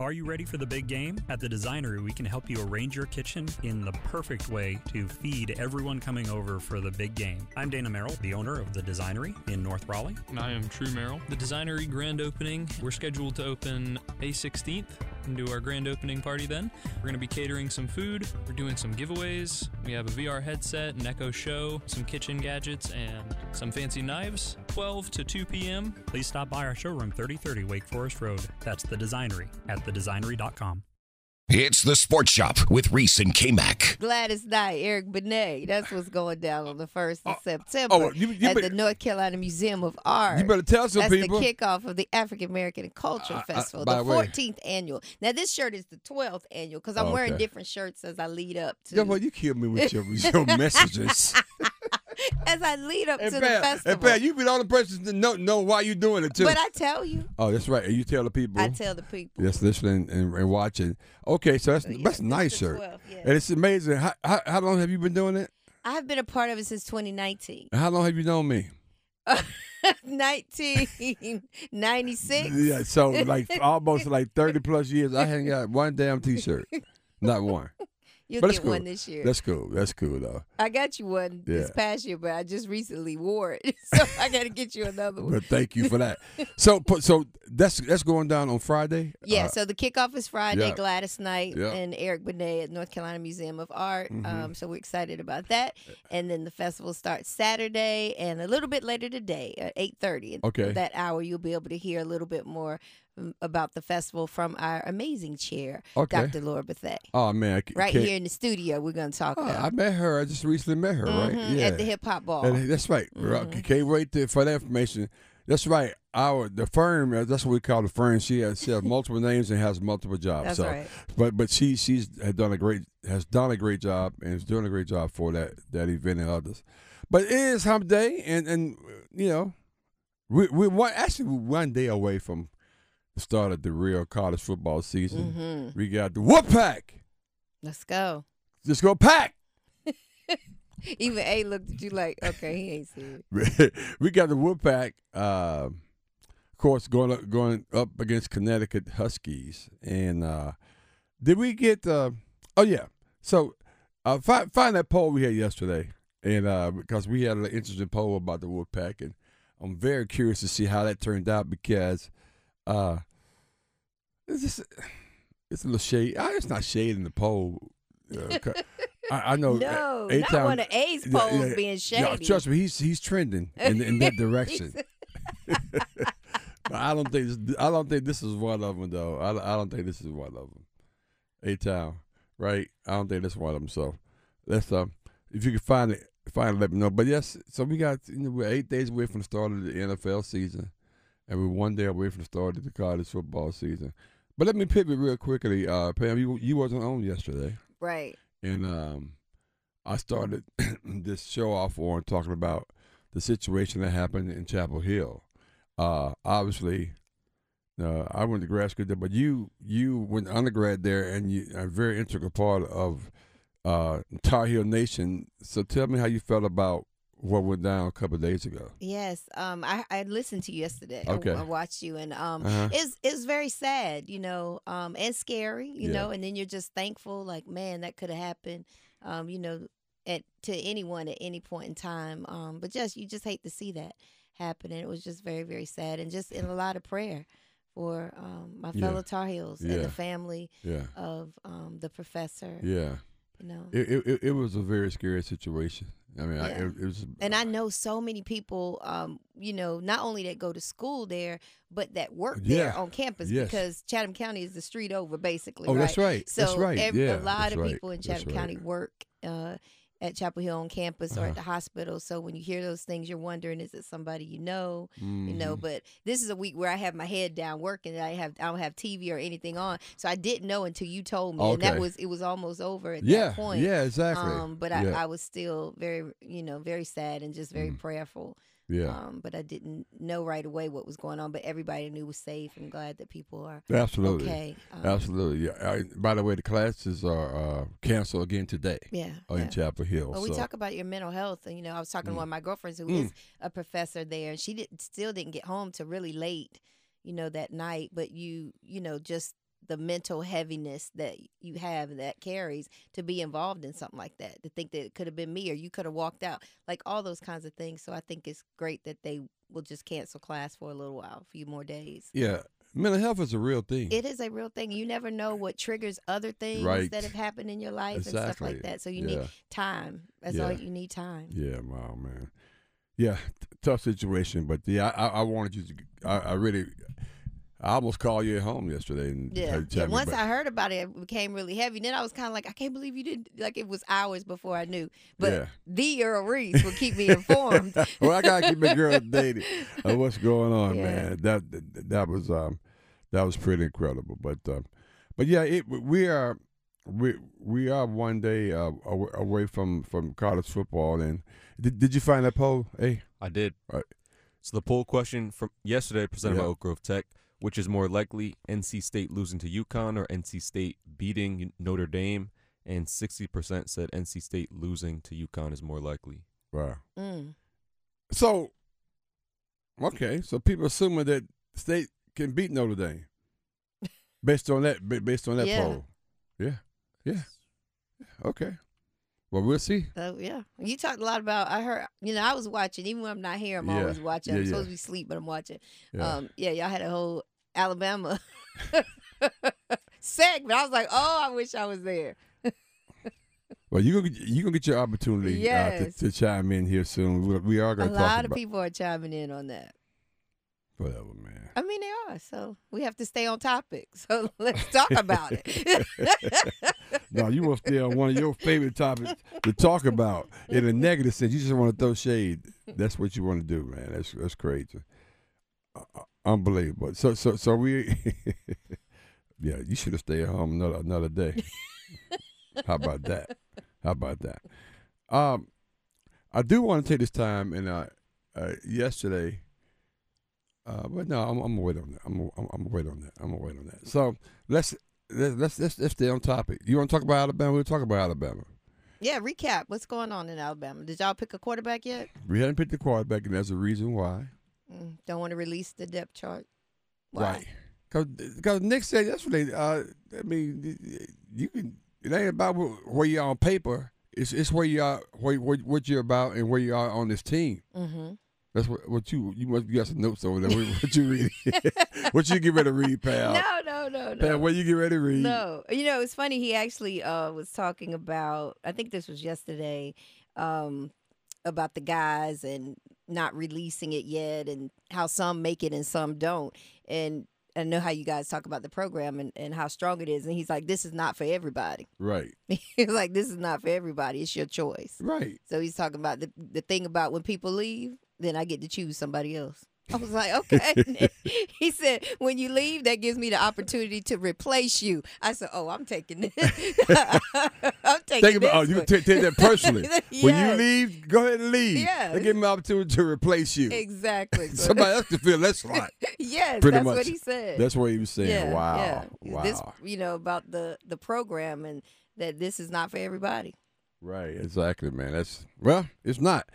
Are you ready for the big game? At the Designery, we can help you arrange your kitchen in the perfect way to feed everyone coming over for the big game. I'm Dana Merrill, the owner of the Designery in North Raleigh. And I am True Merrill. The Designery grand opening, we're scheduled to open May 16th and do our grand opening party then. We're going to be catering some food, we're doing some giveaways. We have a VR headset, an Echo Show, some kitchen gadgets, and some fancy knives. 12 to 2 p.m. Please stop by our showroom 3030 Wake Forest Road. That's the Designery at thedesignery.com. It's the Sports Shop with Reese and K Mac. Gladys Knight, Eric Benet. That's what's going down on the 1st of September oh, you- you at better- the North Carolina Museum of Art. You better tell some That's people. the kickoff of the African American Culture Uh, uh, Festival, by the the way- 14th annual. Now, this shirt is the 12th annual because I'm Oh, wearing different shirts as I lead up to Yeah, well, you kill me with your, your messages. as I lead up and to the festival. and Pat, you be the only person to know know why you doing it too. but I tell you, oh, that's right. And you tell the people. I tell the people. Yes, listening and, and watching. Okay, so that's Yeah, that's a nice shirt, 12th, yeah. and it's amazing. How, how how long have you been doing it? I've been a part of it since 2019. And how long have you known me? 1996. Yeah, so like almost like thirty plus years. I hadn't got one damn T-shirt, not one. You'll but get cool. one this year. That's cool. That's cool though. I got you one this Yeah. past year, but I just recently wore it, so I got to get you another one. But thank you for that. so so that's that's going down on Friday. Yeah, Uh, so the kickoff is Friday. yeah. Gladys Knight Yeah. and Eric Benet at North Carolina Museum of Art. Mhm. Um, so we're excited about that. And then the festival starts Saturday and a little bit later today at eight thirty. Okay. That hour you'll be able to hear a little bit more about the festival from our amazing chair, Okay. Dr. Laura Bethay. oh man, c- Right here in the studio, we're going to talk Oh, about I met her. I just recently met her. Right? Mhm, Yeah. at the hip hop ball. And that's right. Right. Mhm. Can't wait to, for that information. That's right. Our the firm. uh, That's what we call the firm. She has, she has multiple names and has multiple jobs. That's so, right. but but she she's had done a great has done a great job and is doing a great job for that that event and others. But it is Hump Day, and and you know, we we one actually we're one day away from the start of the real college football season. Mhm. We got the Wolfpack. Let's go. Just go pack. Even A looked at you like, okay, he ain't serious. we got the Wolfpack, uh, of course, going up, going up against Connecticut Huskies. And uh, did we get? Uh, oh yeah. So uh, find find that poll we had yesterday, and uh, because we had an interesting poll about the Wolfpack, and I'm very curious to see how that turned out because uh, it's just it's a little shade. Uh, it's not shade in the poll. Uh, I, I know. No, not anytime- one of A's Yeah, polls yeah, being yeah, shady. trust me, he's he's trending in, in that direction. I don't think this, I don't think this is one of them though. I, I don't think this is one of them. A town, right? I don't think this is one of them. So let's um, if you can find it, find it, let me know. But yes, so we got you know we're eight days away from the start of the NFL season, and we're one day away from the start of the college football season. But let me pivot real quickly. Uh, Pam, you you wasn't on yesterday right. and um, I started this show off on talking about the situation that happened in Chapel Hill. Uh, obviously, uh, I went to grad school there, but you you went to undergrad there, and you are a very integral part of uh, Tar Heel Nation. So tell me how you felt about what went down a couple of days ago. Yes. Um, I, I listened to you yesterday. Okay. I, watched you, and um, Uh-huh. it's it's very sad, you know, um, and scary, you Yeah. know, and then you're just thankful, like, man, that could have happened, um, you know, at to anyone at any point in time. Um, but just you just hate to see that happen, and it was just very very sad, and just in a lot of prayer for um, my Yeah. fellow Tar Heels and the family Yeah, of um, the professor. yeah. You know. It it, it, was a very scary situation. I mean, I, it, it was. And I know so many people, um, you know, not only that go to school there, but that work there on campus Yes. because Chatham County is the street over, basically. Oh, right? that's right. So that's right. ev- yeah, a lot of right. people in That's Chatham right. County work uh, at Chapel Hill on campus or Uh-huh. at the hospital. So when you hear those things, you're wondering, is it somebody you know? You know, Mhm. but this is a week where I have my head down working. And I have I don't have TV or anything on, so I didn't know until you told me, and that was it was almost over at yeah, that point. yeah, exactly. Um, but I, yeah, I was still very, you know, very sad and just very Mm. prayerful. Yeah. Um, but I didn't know right away what was going on. But everybody knew was safe. I'm glad that people are Absolutely. okay. Um, Absolutely. Yeah. I, by the way, the classes are uh, canceled again today Yeah. uh, yeah. in Chapel Hill. Well, we talk about your mental health, and you know, I was talking Mm. to one of my girlfriends who is Mm. a professor there, and she did still didn't get home till really late, you know, that night. But you, you know, just the mental heaviness that you have that carries to be involved in something like that. To think that it could have been me or you could have walked out, like all those kinds of things. So I think it's great that they will just cancel class for a little while, a few more days. Yeah, mental health is a real thing. It is a real thing. You never know what triggers other things Right. that have happened in your life and stuff like that. So you Yeah. need time. That's Yeah. all you need time. Yeah, wow, man. Yeah, t- tough situation, but yeah, I, I wanted you to. I, I really, I almost called you at home yesterday, and Yeah. had to yeah. Once about- I heard about it, it became really heavy. Then I was kind of like, I can't believe you didn't. Like it was hours before I knew. But Yeah. the Earl Reese will keep me informed. well, I gotta keep my girl updated of what's going on, Yeah. man. That, that that was um that was pretty incredible. But um, but yeah, it we are we we are one day uh, away from from college football. And did, did you find that poll? Hey, I did. Right. So the poll question from yesterday presented by Oak Grove Tech, which is more likely NC State losing to UConn or NC State beating Notre Dame, and 60% said NC State losing to UConn is more likely. wow. Mm. So okay, so people assuming that state can beat Notre Dame based on that based on that Yeah. poll. Yeah, yeah, yeah. Okay. Well, we'll see. So yeah, you talked a lot about. I heard. You know, I was watching. Even when I'm not here, I'm Yeah. always watching. Yeah, I'm yeah. supposed to be asleep, but I'm watching. Yeah. Um, yeah, y'all had a whole Alabama segment. I was like, oh, I wish I was there. Well, you gonna you gonna get your opportunity uh, to, to chime in here soon. We, we are A gonna talk lot of people are chiming in on that. whatever, man. I mean, they are. So we have to stay on topic. So let's talk about it. no, you want to stay on one of your favorite topics to talk about in a negative sense. You just want to throw shade. That's what you want to do, man. That's that's crazy, uh, uh, unbelievable. So so so we, yeah, you should have stayed at home another another day. How about that? How about that? Um, I do want to take this time and uh, uh yesterday. Uh, but no, I'm, I'm gonna wait on that. I'm, I'm, I'm gonna wait on that. I'm gonna wait on that. So let's let's let's let's, stay on topic. You want to talk about Alabama? We'll talk about Alabama. yeah, recap. What's going on in Alabama? Did y'all pick a quarterback yet? We hadn't picked the quarterback, and there's a reason why. Mm, don't want to release the depth chart. Why? Right. Because Nick said yesterday, uh, I mean, you can. It ain't about where you are on paper. It's it's where you are, where, where what you're about, and where you are on this team. Mm-hmm. That's what what you you must you got some notes over there. What, what you read? what you get ready to read, pal? No, no, no, no. Pal, what you get ready to read? No, you know it's funny. He actually uh, was talking about. I think this was yesterday, um, about the guys and not releasing it yet, and how some make it and some don't. And I know how you guys talk about the program and, and how strong it is. And he's like, "This is not for everybody." Right, he's like, "This is not for everybody. It's your choice." right. So he's talking about the the thing about when people leave, then I get to choose somebody else. I was like, okay. he said, when you leave, that gives me the opportunity to replace you. I said, oh, I'm taking this. I'm taking Think about oh, you take take that personally. When you leave, go ahead and leave. Yes. They give me an opportunity to replace you. Exactly. Somebody else can fill that slot. yes, pretty that's much. what he said. That's what he was saying. yeah, wow. yeah. Wow. This, you know, about the the program and that this is not for everybody. Right, exactly, man. That's well, it's not.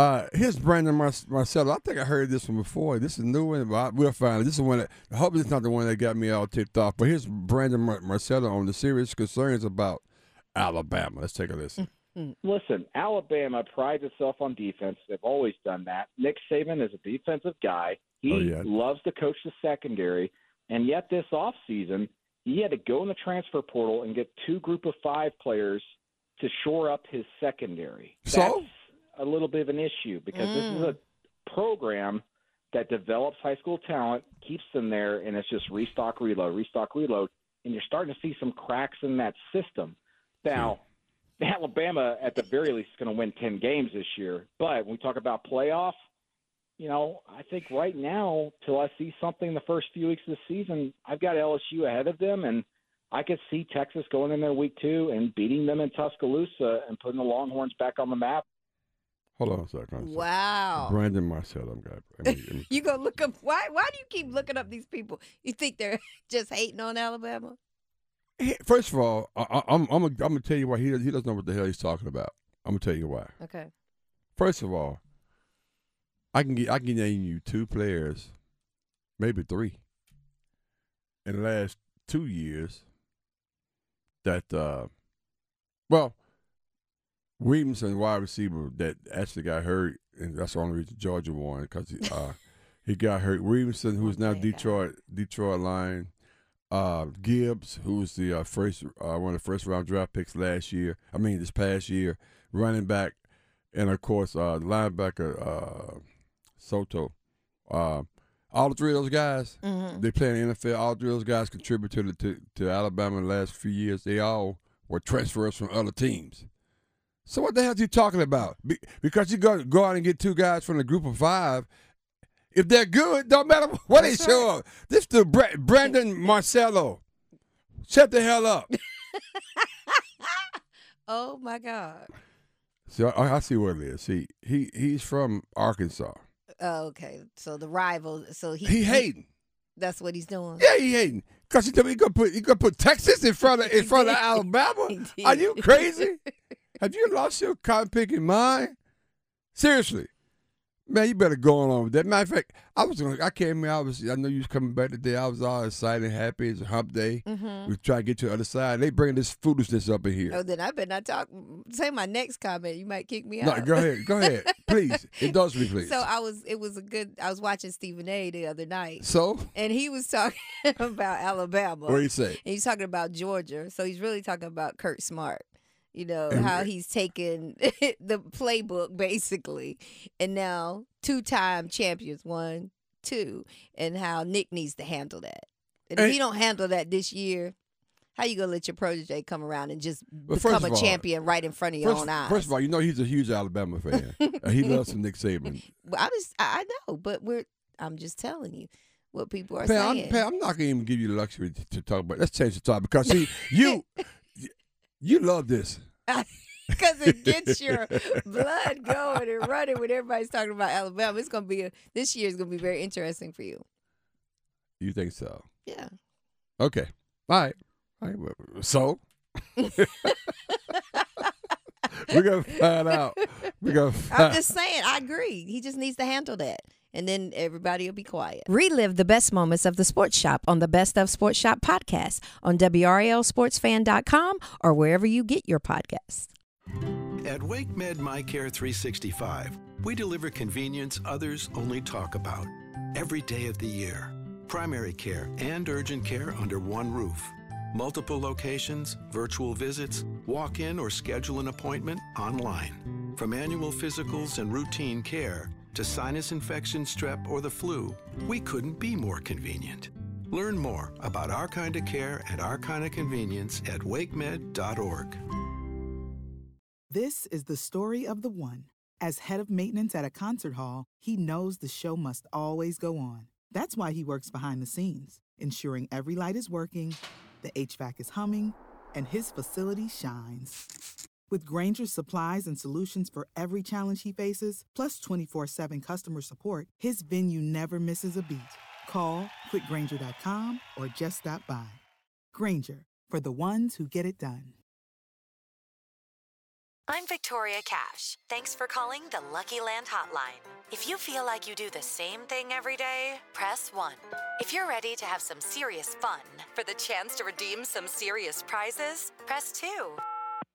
Uh, here's Brandon Mar- Marcello. I think I heard this one before. This is a new one. But I, we'll find it. This is one that. I hope it's not the one that got me all tipped off. But here's Brandon Mar- Marcello on the serious concerns about Alabama. Let's take a listen. Listen, Alabama prides itself on defense. They've always done that. Nick Saban is a defensive guy. He Oh, yeah. loves to coach the secondary, and yet this offseason, he had to go in the transfer portal and get two group of five players to shore up his secondary. So? That's a little bit of an issue because this is Mm. a program that develops high school talent, keeps them there, and it's just restock, reload, restock, reload, and you're starting to see some cracks in that system. Now, Alabama, at the very least, is going to win 10 games this year. But when we talk about playoff, you know, I think right now, till I see something the first few weeks of the season, I've got LSU ahead of them, and I could see Texas going in there week two and beating them in Tuscaloosa and putting the Longhorns back on the map. Hold on a second. hold on a second. Wow. Brandon Marcello. I'm gonna, let me- let You go look up. Why? Why do you keep looking up these people? You think they're just hating on Alabama? He- First of all, I, I'm I'm I'm gonna tell you why he he doesn't know what the hell he's talking about. I'm gonna tell you why. Okay. First of all, I can get I can name you two players, maybe three, in the last two years that, uh, well, Williamson, wide receiver, that actually got hurt, and that's the only reason Georgia won because uh, he got hurt. Williamson, who's now Okay, got it. Detroit Detroit Lion, uh, Gibbs, who was the uh, first uh, one of the first round draft picks last year. I mean, this past year, running back, and of course, uh, linebacker uh, Soto. Uh, all the three of those guys, Mhm. they play in the NFL. All three of those guys contribute to the to, to Alabama in the last few years. They all were transfers from other teams. So what the hell are you talking about? Be, because you go go out and get two guys from the group of five. If they're good, don't matter what That's they show up. This the Bra- Brandon Marcello. Shut the hell up. Oh my God. So I, I see what it is. See, he he's from Arkansas. Oh, okay. So the rival. So he He hating. That's what he's doing. Yeah, he hating. Cause he told me he gonna put he gonna put Texas in front of in front of. Alabama. Are you crazy? Have you lost your cotton picking mind? Seriously, man, you better go on with that. Matter of fact, I was gonna, I came here. I was I know you was coming back today. I was all excited, and happy. It's a hump day. Mm-hmm. We try to get to the other side. They bringing this foolishness up in here. Oh, then I better not talk. Say my next comment. You might kick me no, out. go ahead, go ahead, please. Indulge me, please. So I was. It was a good. I was watching Stephen A. the other night, So, and he was talking about Alabama. what do you say? And he's talking about Georgia. So he's really talking about Kirby Smart. You know, And- how he's taken the playbook basically. And now two time champions, one, two, and how Nick needs to handle that. And if he don't handle that this year, how you gonna let your protege come around and just become a all- champion right in front of your First, own eyes? first of all, you know he's a huge Alabama fan. and he loves Nick Saban. Well, I was I I know, but we're I'm just telling you what people are Pam, saying. I'm, Pam, I'm not gonna even give you the luxury to, to talk about. Let's change the topic because see you, you love this. because it gets your blood going and running when everybody's talking about Alabama. It's gonna be a, this year is gonna be very interesting for you. You think so? Yeah. Okay. All right. All right. So we're gonna find out. We're gonna I'm just saying, I agree. He just needs to handle that. And then everybody will be quiet. Relive the best moments of the Sports Shop on the Best of Sports Shop podcast on WRALSportsFan.com or wherever you get your podcasts. At WakeMed MyCare 365, we deliver convenience others only talk about. Every day of the year. Primary care and urgent care under one roof. Multiple locations, virtual visits, walk in or schedule an appointment online. From annual physicals and routine care to sinus infection, strep, or the flu, we couldn't be more convenient. Learn more about our kind of care and our kind of convenience at wakemed.org. This is the story of the one. As head of maintenance at a concert hall, he knows the show must always go on. That's why he works behind the scenes, ensuring every light is working, the HVAC is humming, and his facility shines. With Grainger's supplies and solutions for every challenge he faces, plus 24 7 customer support, his venue never misses a beat. Call clickgrainger.com or just stop by. Granger, for the ones who get it done. I'm Victoria Cash. Thanks for calling the Lucky Land Hotline. If you feel like you do the same thing every day, press 1. If you're ready to have some serious fun for the chance to redeem some serious prizes, press 2.